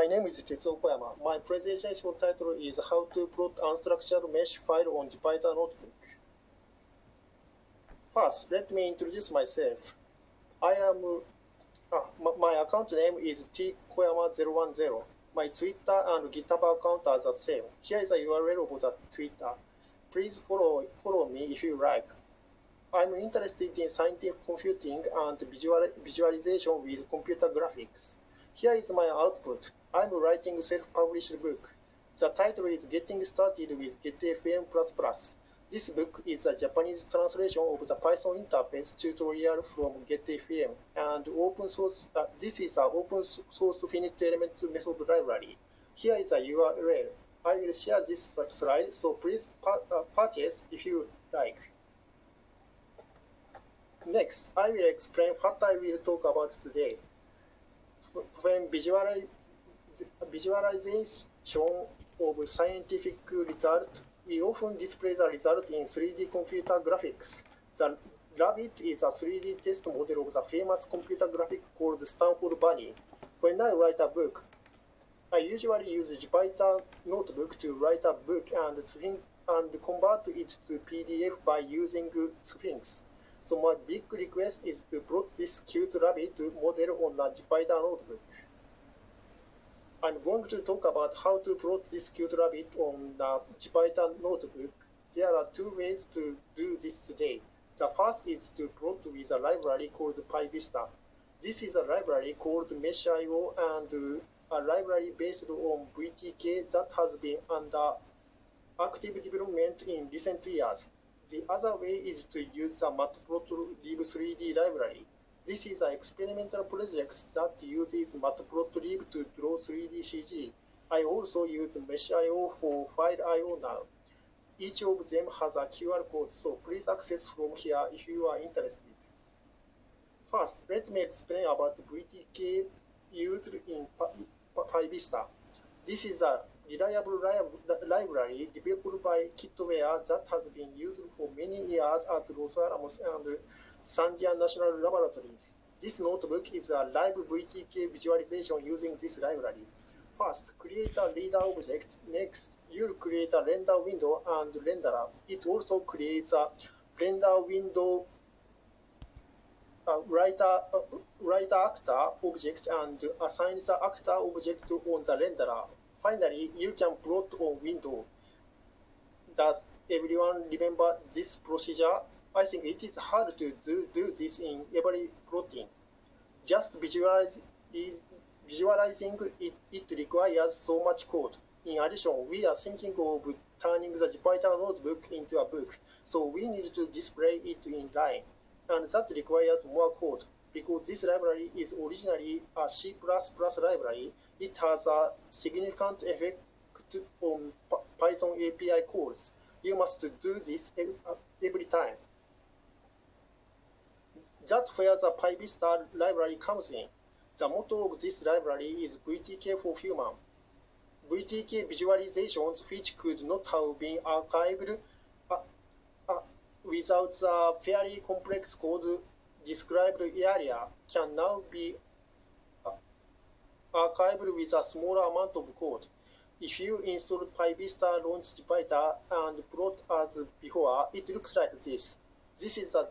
My name is Tetsuo Koyama. My presentation title is How to Plot Unstructured Mesh File on Jupyter Notebook. First, let me introduce myself. I am, uh, my account name is tkoyama010. My Twitter and GitHub account are the same. Here is a URL of the Twitter. Please follow, follow me if you like. I'm interested in scientific computing and visual, visualization with computer graphics. Here is my output. I'm writing a self-published book. The title is Getting Started with GetFEM++. This book is a Japanese translation of the Python interface tutorial from GetFM and open source. Uh, this is an open source finite element method library. Here is a URL. I will share this slide, so please uh, purchase if you like. Next, I will explain what I will talk about today. When visualize, visualization of scientific result, we often display the result in 3D computer graphics. The Rabbit is a 3D test model of the famous computer graphic called Stanford Bunny. When I write a book, I usually use Jupyter Notebook to write a book and, and convert it to PDF by using Sphinx. So my big request is to plot this cute rabbit model on a Jupyter notebook. I'm going to talk about how to plot this cute rabbit on the Jupyter notebook. There are two ways to do this today. The first is to plot with a library called PyVista. This is a library called meshio and uh, a library based on VTK that has been under active development in recent years. The other way is to use the matplotlib 3D library. This is an experimental project that uses matplotlib to draw 3D CG. I also use meshio for File.io now. Each of them has a QR code, so please access from here if you are interested. First, let me explain about VTK used in PyVista. This is a reliable library developed by Kitware that has been used for many years at Los Alamos and Sandia National Laboratories. This notebook is a live VTK visualization using this library. First, create a reader object. Next, you'll create a render window and renderer. It also creates a render window uh, writer, uh, writer actor object and assigns the actor object on the renderer. Finally, you can plot on window. Does everyone remember this procedure? I think it is hard to do, do this in every plotting. Just visualize, visualizing it, it requires so much code. In addition, we are thinking of turning the Jupyter notebook into a book, so we need to display it in line, and that requires more code. Because this library is originally a C++ library, it has a significant effect on Python API calls. You must do this every time. That's where the PyVista library comes in. The motto of this library is VTK for human. VTK visualizations which could not have been archived uh, uh, without the fairly complex code described area can now be archived with a smaller amount of code. If you install PyVista launch Jupyter and plot as before, it looks like this. This is a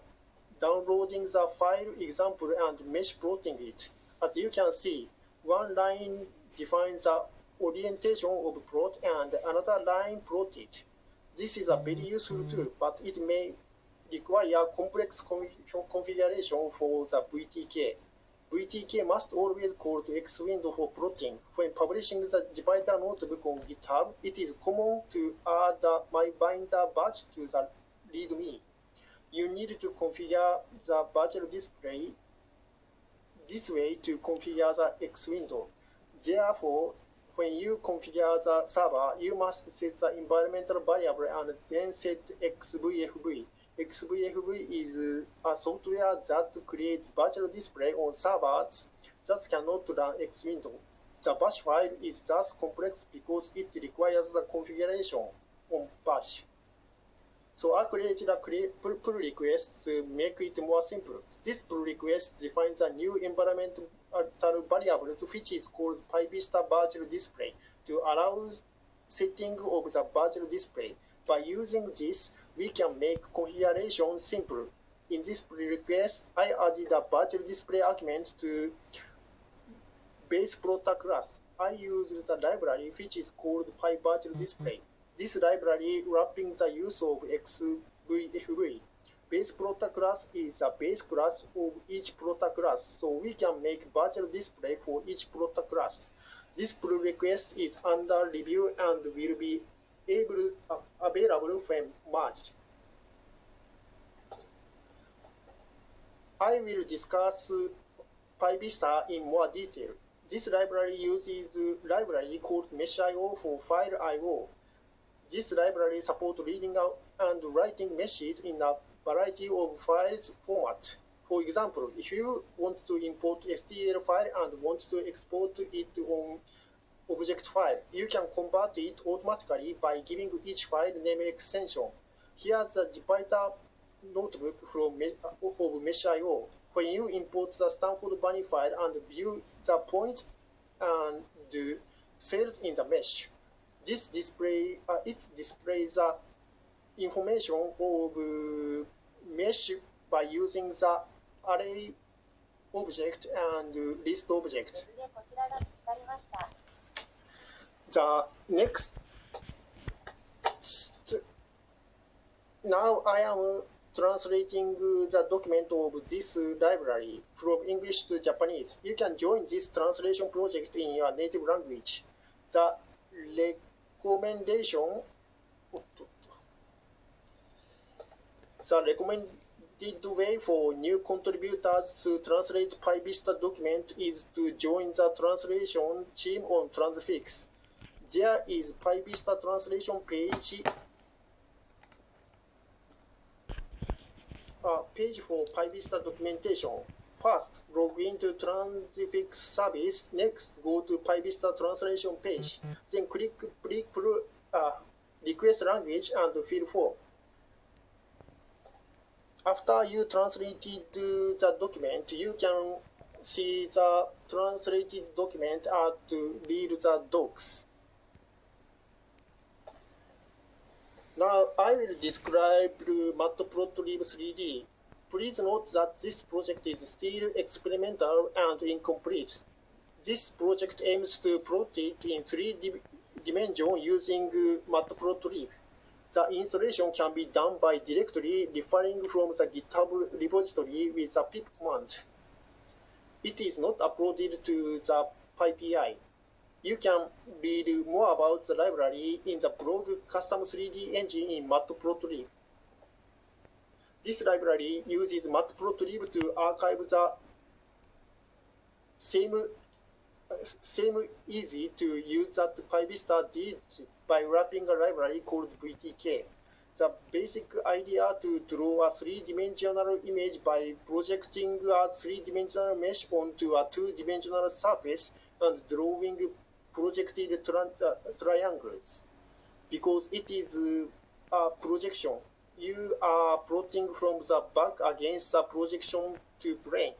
downloading the file example and mesh plotting it. As you can see, one line defines the orientation of plot and another line plotted. This is a very useful tool, but it may require complex configuration for the VTK. VTK must always call to Xwind for plotting. When publishing the Jupyter notebook on GitHub, it is common to add the MyBinder badge to the README. You need to configure the virtual display this way to configure the Xwind. Therefore, when you configure the server, you must set the environmental variable and then set Xvfb. Xvfb is a software that creates virtual display on servers that cannot run Xwind. The bash file is thus complex because it requires the configuration on bash. So I created a pull request to make it more simple. This pull request defines a new environment variables which is called PyVista virtual display to allow setting of the virtual display. By using this, we can make configuration simple. In this pull request, I added a virtual display argument to base product class. I used the library which is called PyVirtualDisplay. This library wrapping the use of Xvfb. Base product class is a base class of each product class, so we can make virtual display for each product class. This pull request is under review and will be able, uh, available when merged. I will discuss PyVista in more detail. This library uses library called meshio for file I.O. This library supports reading and writing meshes in a variety of files format. For example, if you want to import STL file and want to export it on object file, you can convert it automatically by giving each file name extension. Here's the divider notebook from of meshio. When you import the Stanford Bunny file and view the points and the cells in the mesh, this display uh, it displays the information of uh, mesh by using the array object and list object. The next now I am translating the document of this library from English to Japanese. You can join this translation project in your native language. The recommendation the recommended way for new contributors to translate PyVista document is to join the translation team on Transifex. There is PyVista translation page a page for PyVista documentation. First, log into Transfix service. Next, go to PyVista translation page. Then click, click uh, request language and fill form. After you translated the document, you can see the translated document and read the docs. Now I will describe Matplotlib 3D. Please note that this project is still experimental and incomplete. This project aims to plot it in three dimensions using uh, Matplotlib. The installation can be done by directly referring from the GitHub repository with the pip command. It is not uploaded to the PyPI. You can read more about the library in the blog Custom 3D Engine in Matplotlib. This library uses Matplotlib to archive the same, same easy to use that PyVista did by wrapping a library called VTK. The basic idea to draw a three-dimensional image by projecting a three-dimensional mesh onto a two-dimensional surface and drawing projected tri uh, triangles. Because it is uh, a projection, you are plotting from the back against the projection to plane.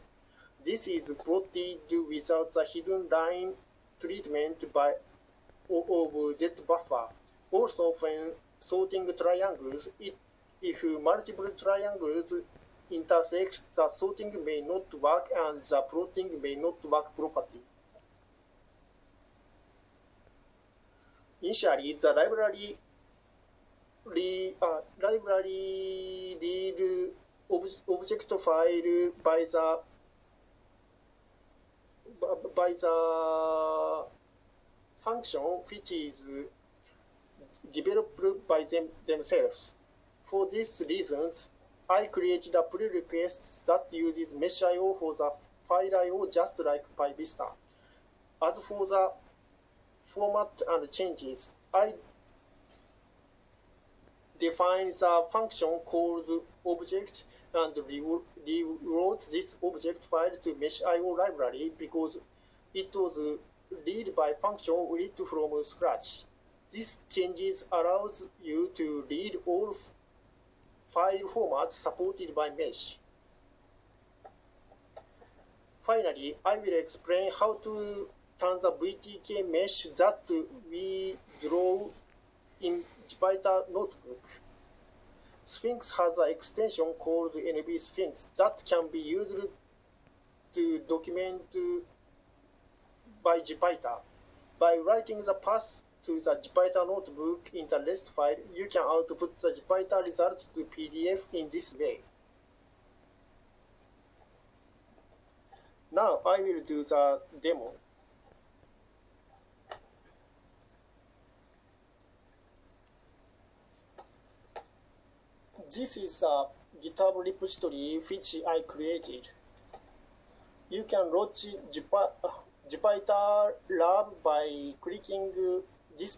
This is plotted without the hidden line treatment by of Z buffer. Also, when sorting triangles, it, if multiple triangles intersect, the sorting may not work and the plotting may not work properly. Initially, the library re, uh, library read ob object file by the by the function which is developed by them themselves. For these reasons, I created a pull request that uses meshio for the file I.O. just like PyVista. As for the format and changes, I define the function called object and rewrote this object file to meshio library because it was uh, read by function read from scratch. This changes allows you to read all file formats supported by Mesh. finally, I will explain how to turn the VTK mesh that we draw in JPyter Notebook. Sphinx has an extension called NV Sphinx that can be used to document by Jupyter. By writing the path to the Jupyter notebook in the REST file, you can output the Jupyter result to PDF in this way. Now I will do the demo. This is a GitHub repository which I created. You can launch Jupyter Lab by clicking this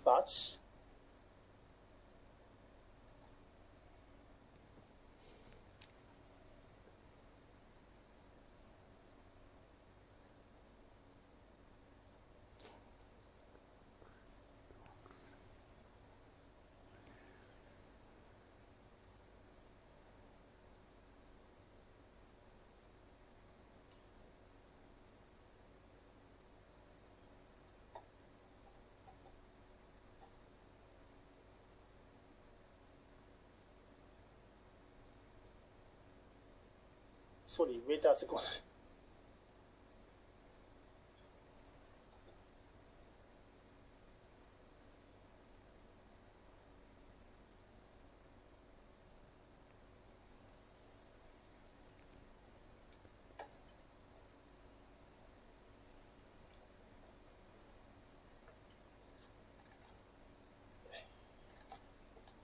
batch. Sorry, wait a second.